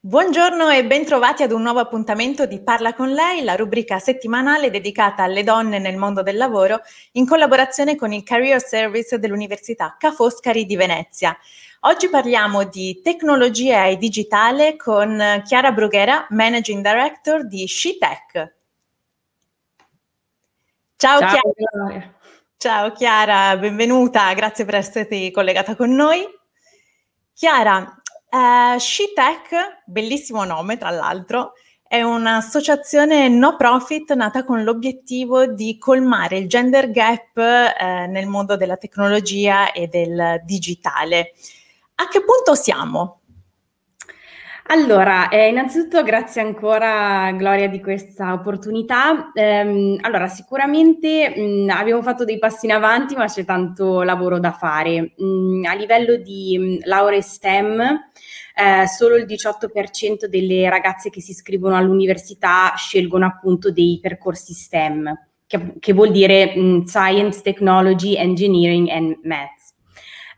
Buongiorno e bentrovati ad un nuovo appuntamento di Parla con lei, la rubrica settimanale dedicata alle donne nel mondo del lavoro in collaborazione con il Career Service dell'Università Ca' Foscari di Venezia. Oggi parliamo di tecnologia e digitale con Chiara Brughera, Managing Director di SheTech. Ciao, Ciao Chiara. Ciao Chiara, benvenuta, grazie per esserti collegata con noi. Chiara, Uh, SheTech, bellissimo nome tra l'altro, è un'associazione no profit nata con l'obiettivo di colmare il gender gap eh, nel mondo della tecnologia e del digitale. A che punto siamo? Allora, eh, innanzitutto grazie ancora Gloria di questa opportunità. Ehm, allora, sicuramente mh, abbiamo fatto dei passi in avanti, ma c'è tanto lavoro da fare. Mh, a livello di mh, lauree STEM, eh, solo il 18% delle ragazze che si iscrivono all'università scelgono appunto dei percorsi STEM, che, che vuol dire Science, Technology, Engineering and Math.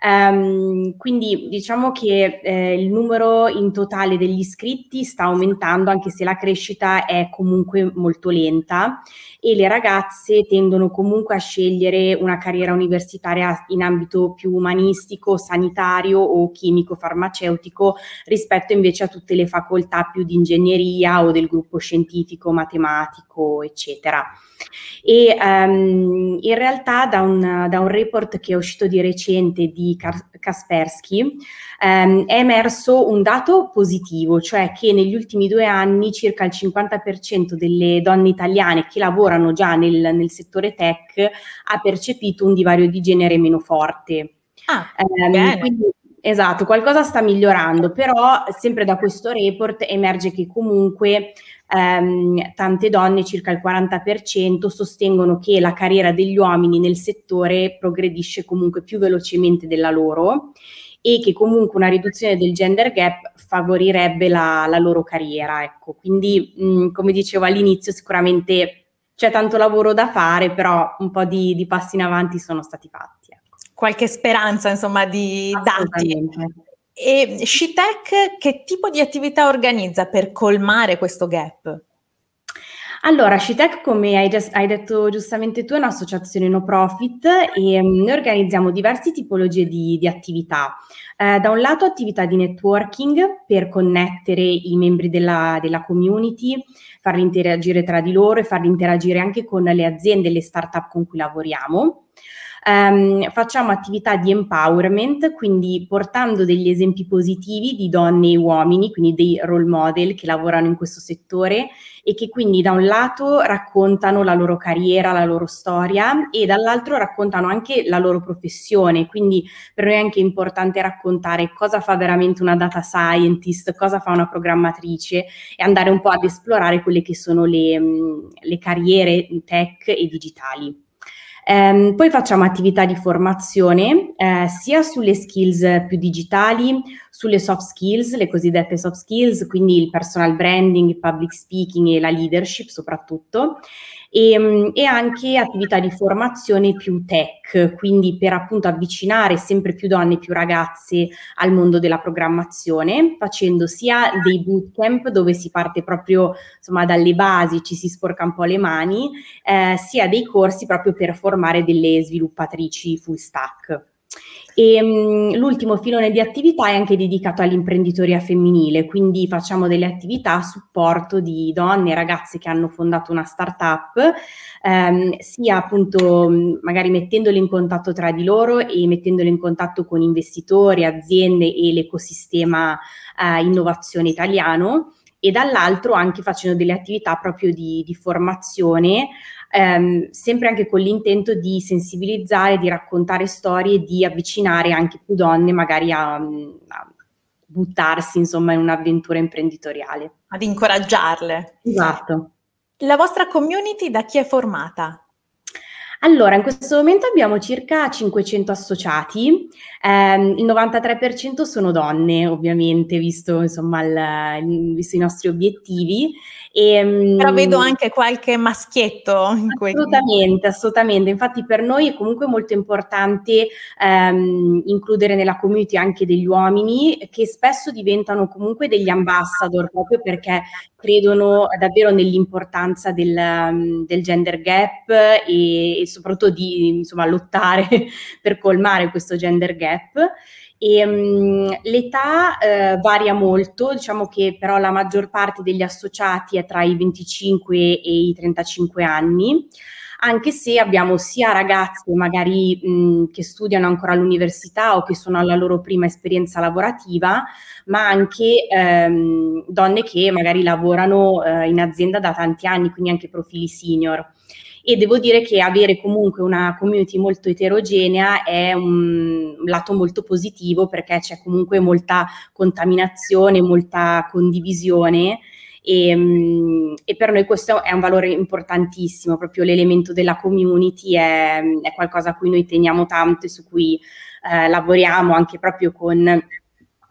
Um, quindi diciamo che eh, il numero in totale degli iscritti sta aumentando anche se la crescita è comunque molto lenta e le ragazze tendono comunque a scegliere una carriera universitaria in ambito più umanistico, sanitario o chimico farmaceutico rispetto invece a tutte le facoltà più di ingegneria o del gruppo scientifico, matematico, eccetera. E um, in realtà da un, da un, report che è uscito di recente di Kaspersky um, è emerso un dato positivo, cioè che negli ultimi due anni circa il 50% delle donne italiane che lavorano già nel, nel settore tech ha percepito un divario di genere meno forte. Ah, um, quindi, Esatto, qualcosa sta migliorando, però sempre da questo report emerge che comunque ehm, tante donne, circa il 40%, sostengono che la carriera degli uomini nel settore progredisce comunque più velocemente della loro e che comunque una riduzione del gender gap favorirebbe la, la loro carriera. Ecco. Quindi, mh, come dicevo all'inizio, sicuramente c'è tanto lavoro da fare, però un po' di, di passi in avanti sono stati fatti. Ecco. Qualche speranza, insomma, di dati. E SciTech che tipo di attività organizza per colmare questo gap? Allora, SciTech, come hai, già, hai, detto giustamente tu, è un'associazione no profit e um, noi organizziamo diverse tipologie di, di attività. Eh, da un lato attività di networking per connettere i membri della, della community, farli interagire tra di loro e farli interagire anche con le aziende e le start-up con cui lavoriamo. Um, facciamo attività di empowerment, quindi portando degli esempi positivi di donne e uomini, quindi dei role model che lavorano in questo settore e che quindi da un lato raccontano la loro carriera, la loro storia e dall'altro raccontano anche la loro professione. Quindi per noi è anche importante raccontare cosa fa veramente una data scientist, cosa fa una programmatrice e andare un po' ad esplorare quelle che sono le, le carriere tech e digitali. Um, poi facciamo attività di formazione eh, sia sulle skills più digitali, sulle soft skills, le cosiddette soft skills, quindi il personal branding, il public speaking e la leadership soprattutto, e, ehm, e, anche attività di formazione più tech, quindi per appunto avvicinare sempre più donne e più ragazze al mondo della programmazione, facendo sia dei bootcamp dove si parte proprio insomma dalle basi, ci si sporca un po' le mani, eh, sia dei corsi proprio per formare delle sviluppatrici full stack. E um, l'ultimo filone di attività è anche dedicato all'imprenditoria femminile, quindi facciamo delle attività a supporto di donne e ragazze che hanno fondato una startup, ehm, sia appunto magari mettendole in contatto tra di loro e mettendole in contatto con investitori, aziende e l'ecosistema eh, innovazione italiano e dall'altro anche facendo delle attività proprio di, di formazione ehm, sempre anche con l'intento di sensibilizzare, di raccontare storie, di avvicinare anche più donne magari a, a buttarsi insomma in un'avventura imprenditoriale. Ad incoraggiarle. Esatto. La vostra community da chi è formata? Allora, in questo momento abbiamo circa 500 associati, ehm, il 93% sono donne, ovviamente, visto, insomma, il, visto i nostri obiettivi. E, ehm, Però vedo anche qualche maschietto. In assolutamente, assolutamente. Infatti per noi è comunque molto importante ehm, includere nella community anche degli uomini che spesso diventano comunque degli ambassador proprio perché credono davvero nell'importanza del, del gender gap e, e, soprattutto di insomma, lottare per colmare questo gender gap. E, um, l'età eh, varia molto, diciamo che però la maggior parte degli associati è tra i 25 e i 35 anni anche se abbiamo sia ragazze magari mh, che studiano ancora all'università o che sono alla loro prima esperienza lavorativa, ma anche ehm, donne che magari lavorano eh, in azienda da tanti anni, quindi anche profili senior. E devo dire che avere comunque una community molto eterogenea è un lato molto positivo perché c'è comunque molta contaminazione, molta condivisione. E, mm, e, per noi questo è un valore importantissimo, proprio l'elemento della community è, è qualcosa a cui noi teniamo tanto e su cui eh, lavoriamo anche proprio con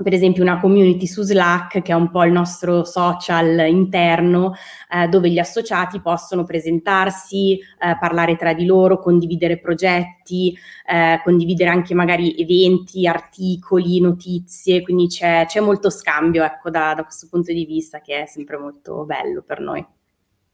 per esempio una community su Slack che è un po' il nostro social interno eh, dove gli associati possono presentarsi, eh, parlare tra di loro, condividere progetti, eh, condividere anche magari eventi, articoli, notizie, quindi c'è, c'è molto scambio ecco, da, da questo punto di vista che è sempre molto bello per noi.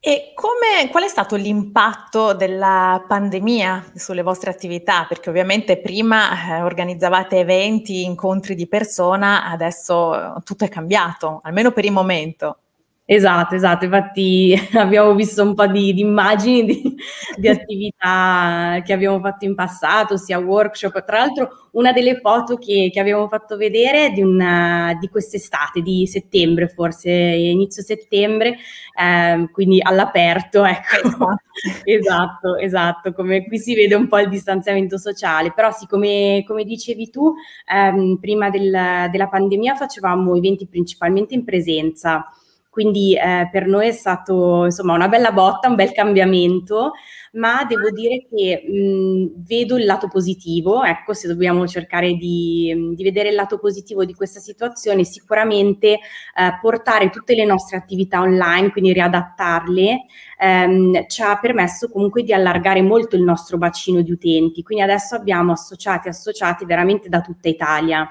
E come, qual è stato l'impatto della pandemia sulle vostre attività? Perché ovviamente prima eh, organizzavate eventi, incontri di persona, adesso tutto è cambiato, almeno per il momento. Esatto, esatto, infatti abbiamo visto un po' di, di immagini di, di, attività che abbiamo fatto in passato, sia workshop, tra l'altro una delle foto che, che abbiamo fatto vedere è di, una, di quest'estate, di settembre forse, inizio settembre, eh, quindi all'aperto, ecco. Esatto. esatto, esatto, come qui si vede un po' il distanziamento sociale, però sì, come, come dicevi tu, ehm, prima del, della pandemia facevamo eventi principalmente in presenza, quindi eh, per noi è stato insomma una bella botta, un bel cambiamento, ma devo dire che mh, vedo il lato positivo, ecco se dobbiamo cercare di, di, vedere il lato positivo di questa situazione, sicuramente eh, portare tutte le nostre attività online, quindi riadattarle, ehm, ci ha permesso comunque di allargare molto il nostro bacino di utenti, quindi adesso abbiamo associati associati veramente da tutta Italia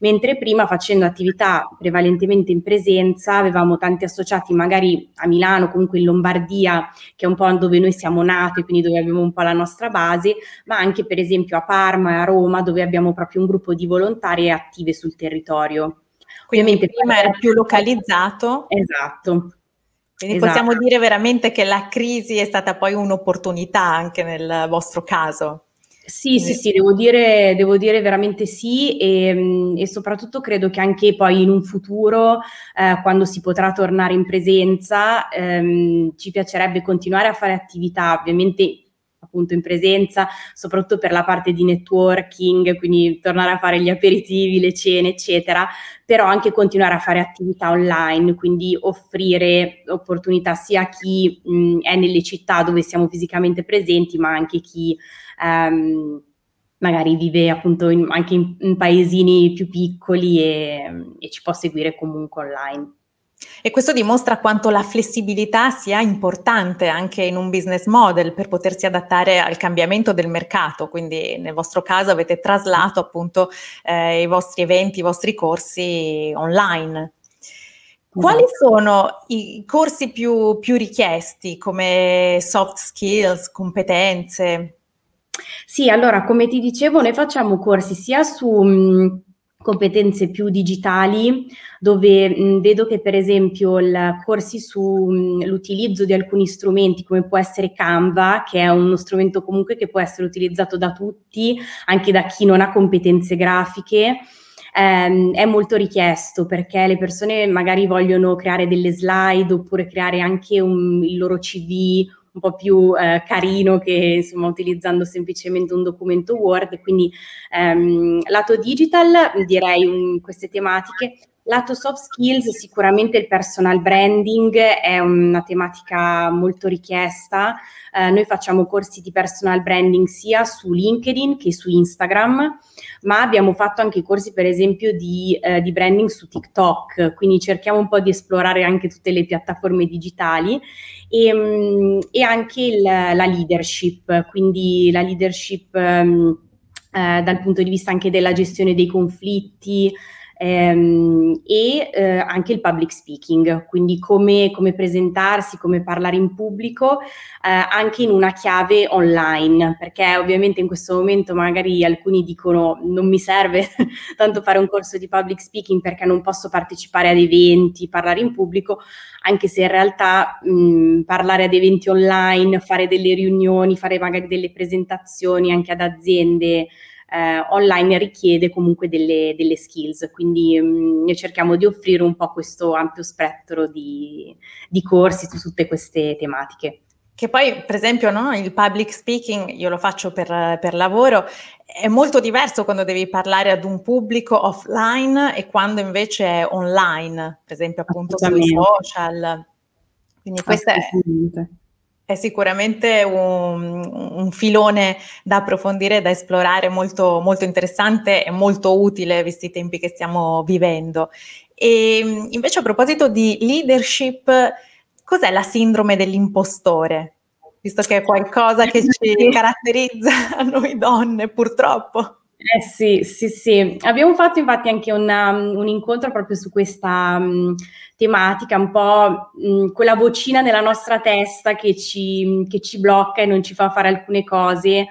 mentre prima facendo attività prevalentemente in presenza avevamo tanti associati magari a Milano, comunque in Lombardia, che è un po' dove noi siamo nati, quindi dove abbiamo un po' la nostra base, ma anche per esempio a Parma e a Roma, dove abbiamo proprio un gruppo di volontarie attive sul territorio. Quindi Ovviamente prima era più localizzato. Esatto. Quindi esatto. possiamo dire veramente che la crisi è stata poi un'opportunità anche nel vostro caso. Sì, sì, sì, devo dire, devo dire veramente sì e, mm, e, soprattutto credo che anche poi in un futuro, eh, quando si potrà tornare in presenza, ehm, ci piacerebbe continuare a fare attività, ovviamente appunto in presenza, soprattutto per la parte di networking, quindi tornare a fare gli aperitivi, le cene, eccetera, però anche continuare a fare attività online, quindi offrire opportunità sia a chi mh, è nelle città dove siamo fisicamente presenti, ma anche chi ehm, magari vive appunto in, anche in, in, paesini più piccoli e, e ci può seguire comunque online. E questo dimostra quanto la flessibilità sia importante anche in un business model per potersi adattare al cambiamento del mercato. Quindi nel vostro caso avete traslato appunto eh, i vostri eventi, i vostri corsi online. Quali esatto. sono i corsi più, più richiesti come soft skills, competenze? Sì, allora come ti dicevo, noi facciamo corsi sia su mh, competenze più digitali, dove mh, vedo che per esempio il corsi sull'utilizzo di alcuni strumenti come può essere Canva, che è uno strumento comunque che può essere utilizzato da tutti, anche da chi non ha competenze grafiche, ehm, è molto richiesto perché le persone magari vogliono creare delle slide oppure creare anche un, il loro CV un po' più eh, carino che insomma utilizzando semplicemente un documento Word. Quindi ehm, lato digital direi in queste tematiche Lato soft skills, sicuramente il personal branding è una tematica molto richiesta. Eh, noi facciamo corsi di personal branding sia su LinkedIn che su Instagram, ma abbiamo fatto anche corsi, per esempio, di, eh, di branding su TikTok, quindi cerchiamo un po' di esplorare anche tutte le piattaforme digitali e, mm, e anche il, la leadership, quindi la leadership um, eh, dal punto di vista anche della gestione dei conflitti, ehm, e eh, anche il public speaking, quindi come, come, presentarsi, come parlare in pubblico, eh, anche in una chiave online, perché ovviamente in questo momento magari alcuni dicono non mi serve tanto fare un corso di public speaking perché non posso partecipare ad eventi, parlare in pubblico, anche se in realtà mh, parlare ad eventi online, fare delle riunioni, fare magari delle presentazioni anche ad aziende, eh, online richiede comunque delle, delle skills, quindi mh, mm, noi cerchiamo di offrire un po' questo ampio spettro di, di corsi su tutte queste tematiche. Che poi, per esempio, no, il public speaking, io lo faccio per, per, lavoro, è molto diverso quando devi parlare ad un pubblico offline e quando invece è online, per esempio appunto sui social. Quindi questo è, è sicuramente un, un, filone da approfondire, da esplorare, molto, molto interessante e molto utile visti i tempi che stiamo vivendo. E invece a proposito di leadership, cos'è la sindrome dell'impostore? Visto che è qualcosa che ci caratterizza a noi donne, purtroppo. Eh sì, sì, sì. Abbiamo fatto infatti anche una, um, un incontro proprio su questa um, tematica, un po' um, quella vocina nella nostra testa che ci, che ci blocca e non ci fa fare alcune cose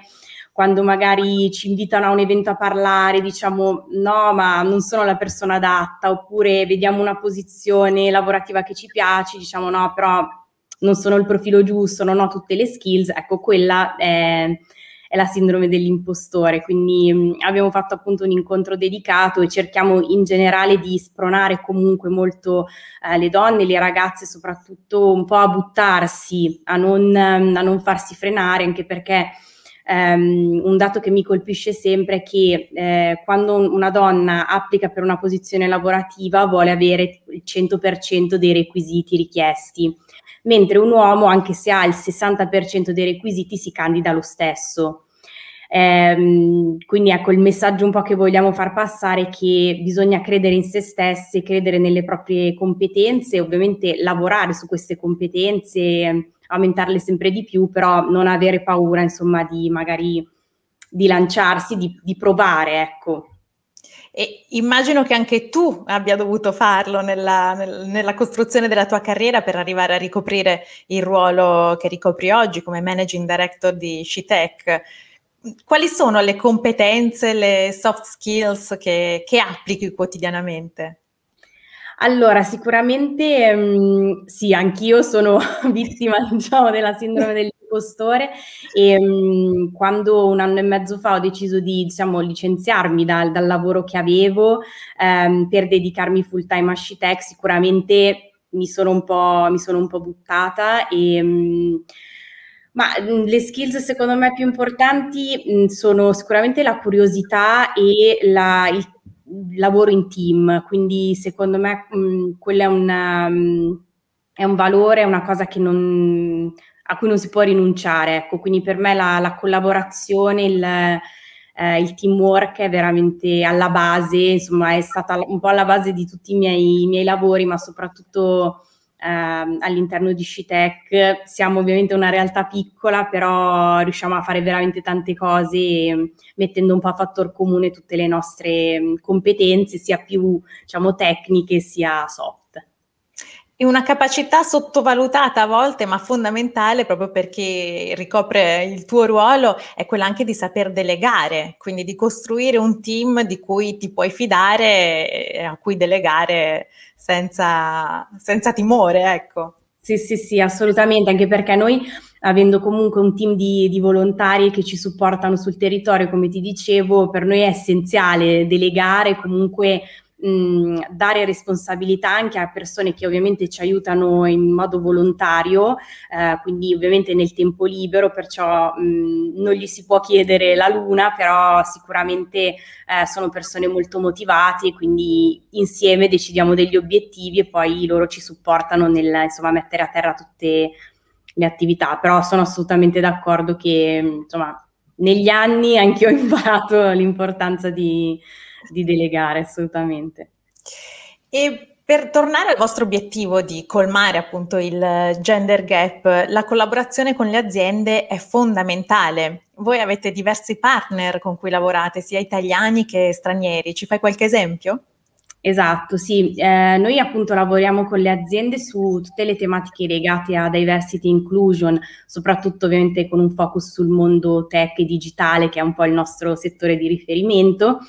quando magari ci invitano a un evento a parlare, diciamo no, ma non sono la persona adatta, oppure vediamo una posizione lavorativa che ci piace, diciamo no, però non sono il profilo giusto, non ho tutte le skills, ecco, quella è è la sindrome dell'impostore, quindi mh, mm, abbiamo fatto appunto un incontro dedicato e cerchiamo in generale di spronare comunque molto eh, le donne, le ragazze soprattutto un po' a buttarsi, a non, a non farsi frenare, anche perché Um, un dato che mi colpisce sempre è che eh, quando una donna applica per una posizione lavorativa vuole avere il 100% dei requisiti richiesti, mentre un uomo, anche se ha il 60% dei requisiti, si candida lo stesso. Ehm, quindi ecco il messaggio un po' che vogliamo far passare è che bisogna credere in se stessi, credere nelle proprie competenze, ovviamente lavorare su queste competenze, aumentarle sempre di più, però non avere paura insomma di magari di lanciarsi, di, di provare, ecco. E immagino che anche tu abbia dovuto farlo nella, nel, nella, costruzione della tua carriera per arrivare a ricoprire il ruolo che ricopri oggi come managing director di Scitech quali sono le competenze, le soft skills che, che applichi quotidianamente? Allora, sicuramente mh, sì, anch'io sono vittima, diciamo, della sindrome dell'impostore e mh, quando un anno e mezzo fa ho deciso di, diciamo, licenziarmi dal, dal lavoro che avevo ehm, per dedicarmi full time a Shitech, sicuramente mi sono un po', mi sono un po buttata e mh, ma mh, le skills secondo me più importanti mh, sono sicuramente la curiosità e la, il, lavoro in team, quindi secondo me mh, quello è, è, un valore, è una cosa non, a cui non si può rinunciare. Ecco, quindi per me la, la collaborazione, il, eh, il, teamwork è veramente alla base, insomma è stata un po' alla base di tutti i miei, i miei lavori, ma soprattutto ehm, all'interno di Scitech. Siamo ovviamente una realtà piccola, però riusciamo a fare veramente tante cose mettendo un po' a fattor comune tutte le nostre competenze, sia più diciamo, tecniche sia soft. È una capacità sottovalutata a volte, ma fondamentale proprio perché ricopre il tuo ruolo, è quella anche di saper delegare, quindi di costruire un team di cui ti puoi fidare e a cui delegare senza, senza timore, ecco. Sì, sì, sì, assolutamente, anche perché noi, avendo comunque un team di, di, volontari che ci supportano sul territorio, come ti dicevo, per noi è essenziale delegare, comunque dare responsabilità anche a persone che ovviamente ci aiutano in modo volontario, eh, quindi ovviamente nel tempo libero, perciò mh, non gli si può chiedere la luna, però sicuramente eh, sono persone molto motivate, quindi insieme decidiamo degli obiettivi e poi loro ci supportano nel insomma, mettere a terra tutte le attività, però sono assolutamente d'accordo che insomma negli anni anche io ho imparato l'importanza di, di delegare assolutamente. E per tornare al vostro obiettivo di colmare appunto il gender gap, la collaborazione con le aziende è fondamentale. Voi avete diversi partner con cui lavorate, sia italiani che stranieri. Ci fai qualche esempio? Esatto, sì. Eh, noi appunto lavoriamo con le aziende su tutte le tematiche legate a diversity inclusion, soprattutto ovviamente con un focus sul mondo tech e digitale, che è un po' il nostro settore di riferimento.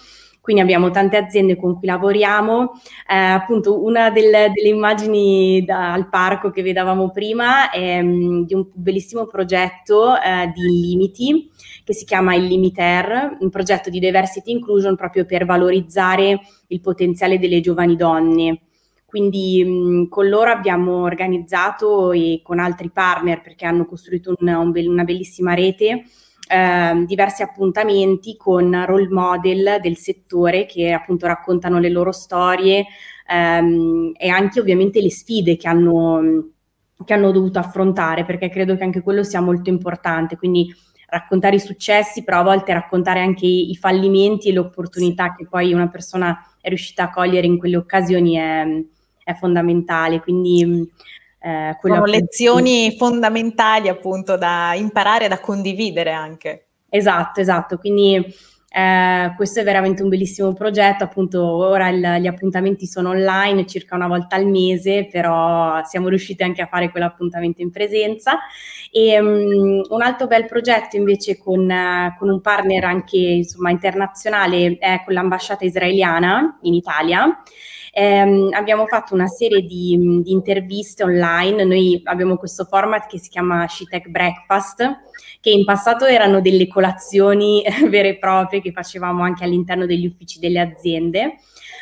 Quindi abbiamo tante aziende con cui lavoriamo. Eh, appunto, una del, delle immagini da, al parco che vedevamo prima è um, di un bellissimo progetto eh, di Limiti che si chiama il Limiter, un progetto di diversity inclusion proprio per valorizzare il potenziale delle giovani donne. Quindi mh, con loro abbiamo organizzato e con altri partner, perché hanno costruito una, un una bellissima rete, eh, diversi appuntamenti con role model del settore che appunto raccontano le loro storie ehm, e anche ovviamente le sfide che hanno, che hanno dovuto affrontare, perché credo che anche quello sia molto importante. Quindi raccontare i successi, però a volte raccontare anche i, i fallimenti e le opportunità che poi una persona è riuscita a cogliere in quelle occasioni è, è fondamentale. Quindi eh, Sono lezioni che... fondamentali appunto da imparare, da condividere anche. Esatto, esatto. Quindi eh, questo è veramente un bellissimo progetto, appunto ora il, gli appuntamenti sono online circa una volta al mese, però siamo riusciti anche a fare quell'appuntamento in presenza. E um, un altro bel progetto invece con, uh, con un partner anche insomma, internazionale è con l'ambasciata israeliana in Italia ehm, abbiamo fatto una serie di, di, interviste online, noi abbiamo questo format che si chiama SheTech Breakfast, che in passato erano delle colazioni vere e proprie che facevamo anche all'interno degli uffici delle aziende.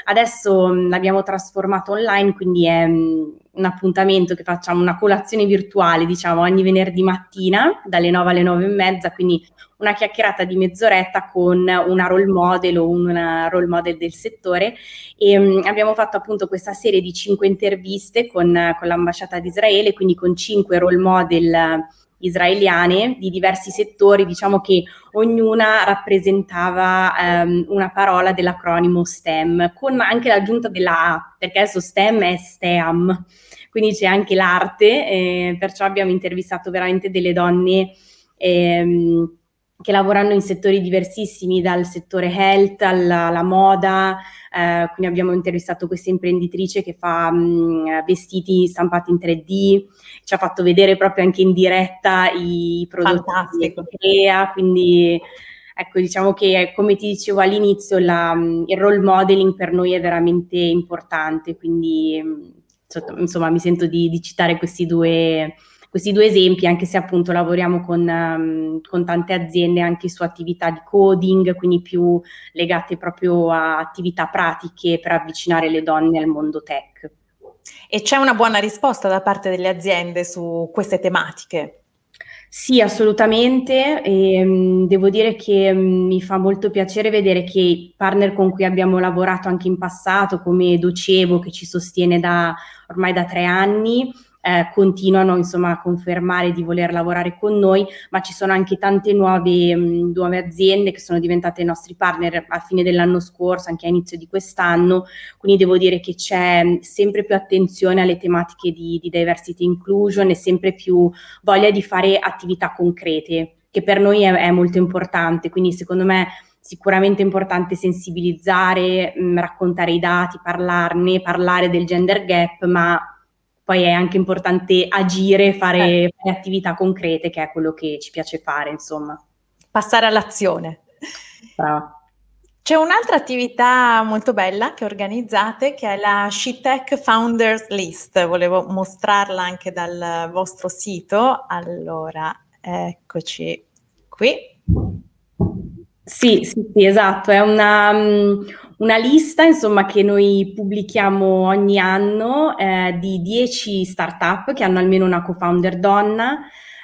Adesso mh, l'abbiamo trasformato online, quindi è mh, un appuntamento che facciamo, una colazione virtuale, diciamo, ogni venerdì mattina, dalle 9 alle 9 e mezza, quindi una chiacchierata di mezz'oretta con una role model o una role model del settore e um, abbiamo fatto appunto questa serie di cinque interviste con, con l'ambasciata di Israele, quindi con cinque role model israeliane di diversi settori, diciamo che ognuna rappresentava um, una parola dell'acronimo STEM, con anche l'aggiunta della A, perché adesso STEM è STEAM, quindi c'è anche l'arte, eh, perciò abbiamo intervistato veramente delle donne ehm, che lavorano in settori diversissimi, dal settore health alla, alla moda, eh, quindi abbiamo intervistato questa imprenditrice che fa mh, vestiti stampati in 3D, ci ha fatto vedere proprio anche in diretta i prodotti Fantastico. che crea, quindi ecco diciamo che come ti dicevo all'inizio la, il role modeling per noi è veramente importante, quindi mm, insomma mi sento di, di citare questi due questi due esempi, anche se appunto lavoriamo con, um, con, tante aziende anche su attività di coding, quindi più legate proprio a attività pratiche per avvicinare le donne al mondo tech. E c'è una buona risposta da parte delle aziende su queste tematiche? Sì, assolutamente. E, um, devo dire che um, mi fa molto piacere vedere che i partner con cui abbiamo lavorato anche in passato, come Docebo, che ci sostiene da ormai da tre anni, eh, continuano insomma a confermare di voler lavorare con noi, ma ci sono anche tante nuove, mh, nuove aziende che sono diventate i nostri partner a fine dell'anno scorso, anche a inizio di quest'anno, quindi devo dire che c'è sempre più attenzione alle tematiche di, di diversity inclusion e sempre più voglia di fare attività concrete, che per noi è, è molto importante, quindi secondo me sicuramente importante sensibilizzare, mh, raccontare i dati, parlarne, parlare del gender gap, ma poi è anche importante agire, fare, eh. fare attività concrete, che è quello che ci piace fare, insomma. Passare all'azione. Brava. C'è un'altra attività molto bella che organizzate che è la SheTech Founders List. Volevo mostrarla anche dal vostro sito. Allora, eccoci qui. Sì, sì, sì, esatto, è una, um, una lista insomma, che noi pubblichiamo ogni anno eh, di 10 startup che hanno almeno una co-founder donna,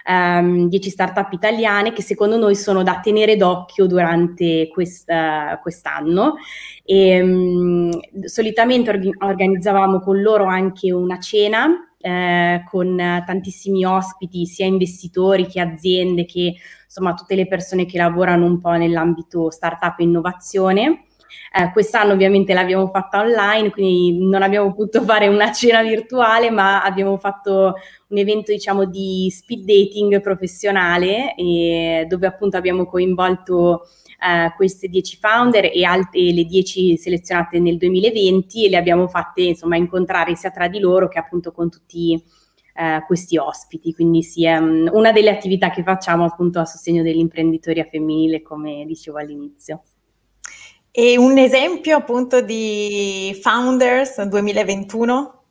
ehm, 10 startup italiane che secondo noi sono da tenere d'occhio durante questa, quest'anno. E, um, solitamente org- organizzavamo con loro anche una cena eh, con tantissimi ospiti, sia investitori che aziende, che insomma tutte le persone che lavorano un po' nell'ambito startup e innovazione. Eh, quest'anno ovviamente l'abbiamo fatta online, quindi non abbiamo potuto fare una cena virtuale, ma abbiamo fatto un evento diciamo di speed dating professionale e, dove appunto abbiamo coinvolto eh, queste 10 founder e, alt- e, le 10 selezionate nel 2020 e le abbiamo fatte insomma incontrare sia tra di loro che appunto con tutti eh, questi ospiti. Quindi sì, è um, una delle attività che facciamo appunto a sostegno dell'imprenditoria femminile, come dicevo all'inizio. E un esempio appunto di Founders 2021?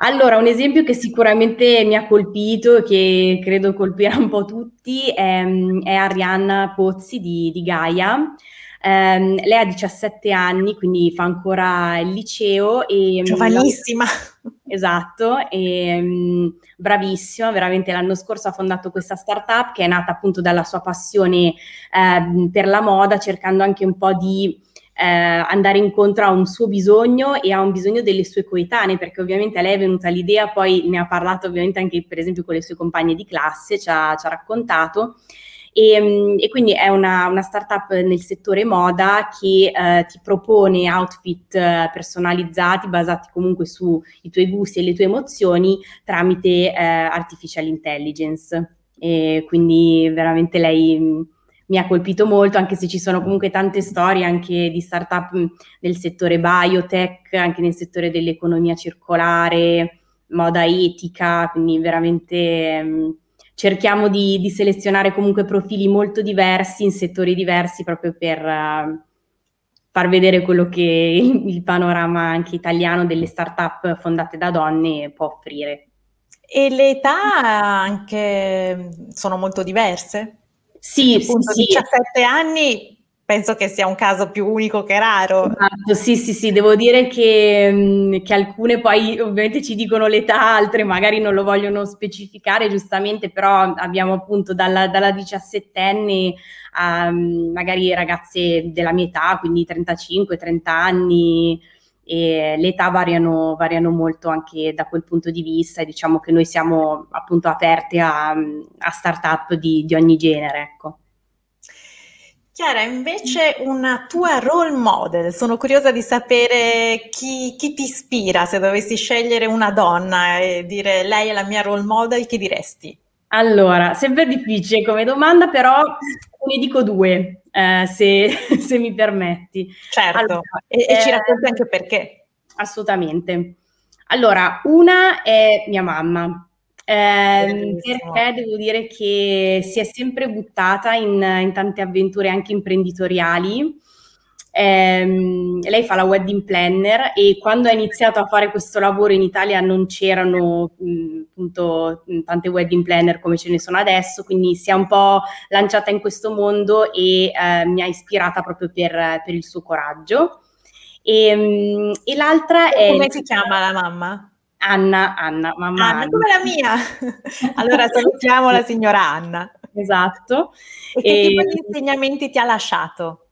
Allora, un esempio che sicuramente mi ha colpito e che credo colpirà un po' tutti è, è Arianna Pozzi di, di Gaia. Um, lei ha 17 anni, quindi fa ancora il liceo. E, Giovanissima. Esatto, e, um, bravissima, veramente l'anno scorso ha fondato questa startup che è nata appunto dalla sua passione uh, per la moda, cercando anche un po' di eh, andare incontro a un suo bisogno e a un bisogno delle sue coetanee, perché ovviamente a lei è venuta l'idea, poi ne ha parlato ovviamente anche per esempio con le sue compagne di classe, ci ha, ci ha raccontato. E, mm, e, quindi è una, una, startup nel settore moda che eh, ti propone outfit eh, personalizzati basati comunque sui tuoi gusti e le tue emozioni tramite eh, artificial intelligence. E quindi veramente lei mm, mi ha colpito molto, anche se ci sono comunque tante storie anche di startup nel settore biotech, anche nel settore dell'economia circolare, moda etica, quindi veramente mh, cerchiamo di, di, selezionare comunque profili molto diversi in settori diversi proprio per uh, far vedere quello che il, panorama anche italiano delle startup fondate da donne può offrire. E le età anche sono molto diverse? Sì, appunto, sì, 17 anni penso che sia un caso più unico che raro. Esatto, sì, sì, sì, devo dire che, mm, che, alcune poi ovviamente ci dicono l'età, altre magari non lo vogliono specificare giustamente, però abbiamo appunto dalla, dalla 17enne a mm, magari ragazze della mia età, quindi 35-30 anni, e le età variano, variano, molto anche da quel punto di vista diciamo che noi siamo appunto aperte a, a start-up di, di ogni genere. Ecco. Chiara, invece una tua role model, sono curiosa di sapere chi, chi, ti ispira, se dovessi scegliere una donna e dire lei è la mia role model, chi diresti? Allora, sempre difficile come domanda, però ne dico due, eh, se, se, mi permetti. Certo, allora, e, eh, e, ci racconti anche perché. Assolutamente. Allora, una è mia mamma, eh, perché devo dire che si è sempre buttata in, in tante avventure anche imprenditoriali Ehm, lei fa la wedding planner e quando ha iniziato a fare questo lavoro in Italia non c'erano mh, appunto tante wedding planner come ce ne sono adesso, quindi si è un po' lanciata in questo mondo e eh, mi ha ispirata proprio per, per il suo coraggio. E, mh, e l'altra è... Come si chiama la mamma? Anna, Anna, mamma Anna, Anna. come la mia. allora salutiamo la signora Anna. Esatto. E, e che tipo di insegnamenti ti ha lasciato?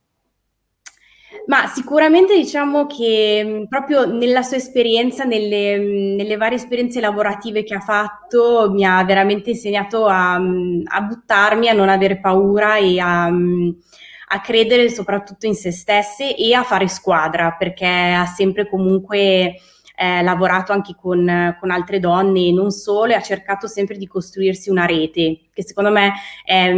Ma sicuramente diciamo che mh, proprio nella sua esperienza, nelle, mh, nelle, varie esperienze lavorative che ha fatto, mi ha veramente insegnato a, mh, a buttarmi, a non avere paura e a, a, credere soprattutto in se stesse e a fare squadra, perché ha sempre comunque eh, lavorato anche con, con, altre donne e non solo, e ha cercato sempre di costruirsi una rete, che secondo me è,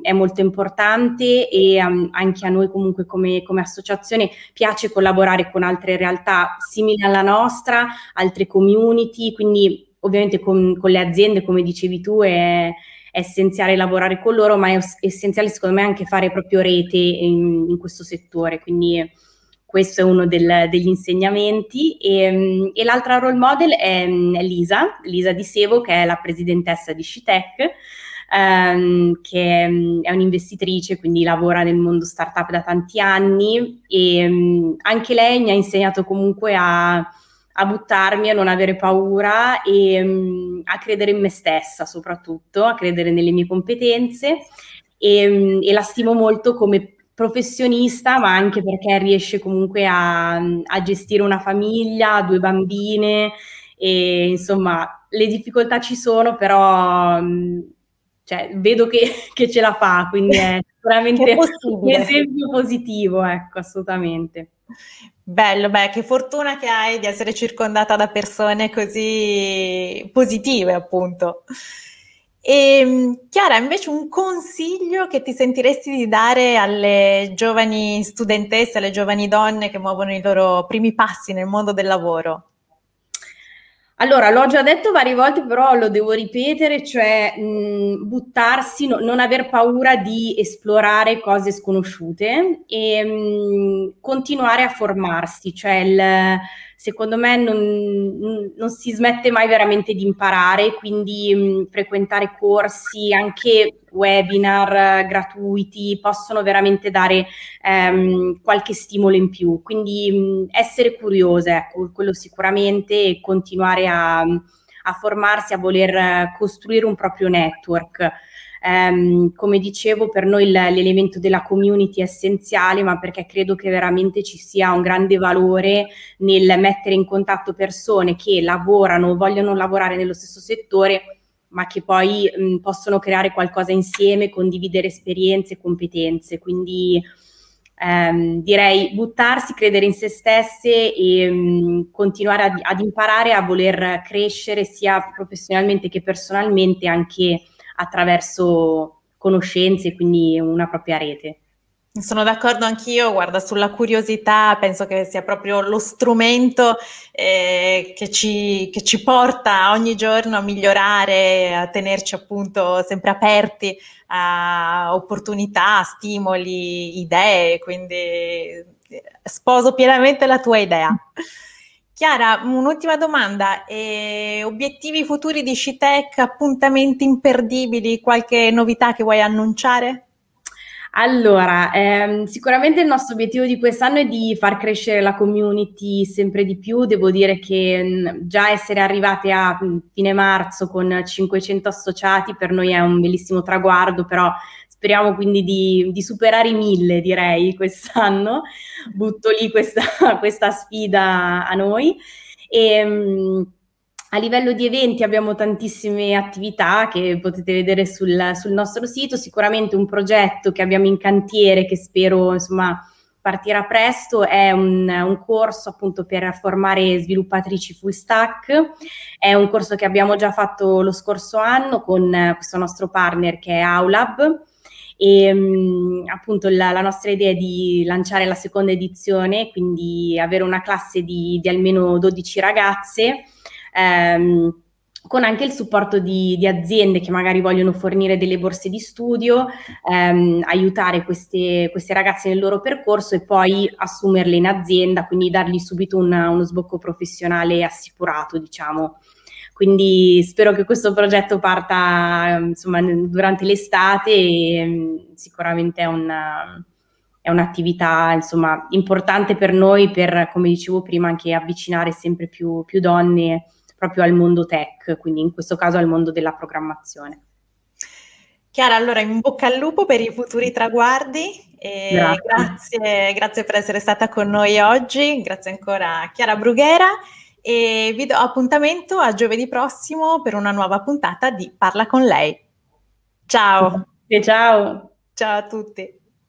è molto importante e um, anche a noi comunque come, come, associazione piace collaborare con altre realtà simili alla nostra, altre community, quindi ovviamente con, con le aziende, come dicevi tu, è, è essenziale lavorare con loro, ma è essenziale secondo me anche fare proprio rete in, in questo settore. Quindi questo è uno del, degli insegnamenti. E, e, l'altra role model è, è Lisa, Lisa Di Sevo, che è la presidentessa di Scitec. ehm, che mm, è un'investitrice, quindi lavora nel mondo startup da tanti anni e um, anche lei mi ha insegnato comunque a, a buttarmi, a non avere paura e a credere in me stessa soprattutto, a credere nelle mie competenze e, e la stimo molto come professionista, ma anche perché riesce comunque a, a gestire una famiglia, due bambine e insomma le difficoltà ci sono, però cioè, vedo che, che, ce la fa, quindi è sicuramente è un esempio positivo, ecco, assolutamente. Bello, beh, che fortuna che hai di essere circondata da persone così positive, appunto. E ehm, Chiara, invece un consiglio che ti sentiresti di dare alle giovani studentesse, alle giovani donne che muovono i loro primi passi nel mondo del lavoro? Allora, l'ho già detto varie volte, però lo devo ripetere, cioè mh, buttarsi, no, non aver paura di esplorare cose sconosciute e mh, continuare a formarsi, cioè il, secondo me non, non, si smette mai veramente di imparare, quindi mh, frequentare corsi, anche webinar gratuiti, possono veramente dare ehm, qualche stimolo in più. Quindi mh, essere curiose, ecco, quello sicuramente, e continuare a, a formarsi, a voler costruire un proprio network. Um, come dicevo, per noi l'elemento della community è essenziale, ma perché credo che veramente ci sia un grande valore nel mettere in contatto persone che lavorano, vogliono lavorare nello stesso settore, ma che poi mh, possono creare qualcosa insieme, condividere esperienze e competenze. Quindi ehm, direi buttarsi, credere in se stesse e mh, continuare ad, ad imparare a voler crescere sia professionalmente che personalmente anche attraverso conoscenze, quindi una propria rete. Sono d'accordo anch'io, guarda, sulla curiosità penso che sia proprio lo strumento eh, che, ci, che, ci, porta ogni giorno a migliorare, a tenerci appunto sempre aperti a opportunità, stimoli, idee, quindi eh, sposo pienamente la tua idea. Chiara, un'ultima domanda. Eh, obiettivi futuri di Scitec, appuntamenti imperdibili, qualche novità che vuoi annunciare? Allora, ehm, sicuramente il nostro obiettivo di quest'anno è di far crescere la community sempre di più. Devo dire che mh, già essere arrivate a mh, fine marzo con 500 associati per noi è un bellissimo traguardo, però speriamo quindi di, di superare i mille, direi, quest'anno. Butto lì questa, questa sfida a noi. E, mh, a livello di eventi abbiamo tantissime attività che potete vedere sul, sul, nostro sito, sicuramente un progetto che abbiamo in cantiere che spero insomma partirà presto è un, un corso appunto per formare sviluppatrici full stack, è un corso che abbiamo già fatto lo scorso anno con questo nostro partner che è Aulab e mh, appunto la, la, nostra idea è di lanciare la seconda edizione, quindi avere una classe di, di almeno 12 ragazze. Ehm, con anche il supporto di, di, aziende che magari vogliono fornire delle borse di studio, ehm, aiutare queste, queste, ragazze nel loro percorso e poi assumerle in azienda, quindi dargli subito una, uno sbocco professionale assicurato, diciamo. Quindi spero che questo progetto parta insomma, durante l'estate e mm, sicuramente è, una, è un'attività insomma, importante per noi per, come dicevo prima, anche avvicinare sempre più, più donne proprio al mondo tech, quindi in questo caso al mondo della programmazione. Chiara, allora in bocca al lupo per i futuri traguardi. Grazie. Grazie, grazie per essere stata con noi oggi, grazie ancora a Chiara Brughera e vi do appuntamento a giovedì prossimo per una nuova puntata di Parla con lei. Ciao. E ciao. Ciao a tutti.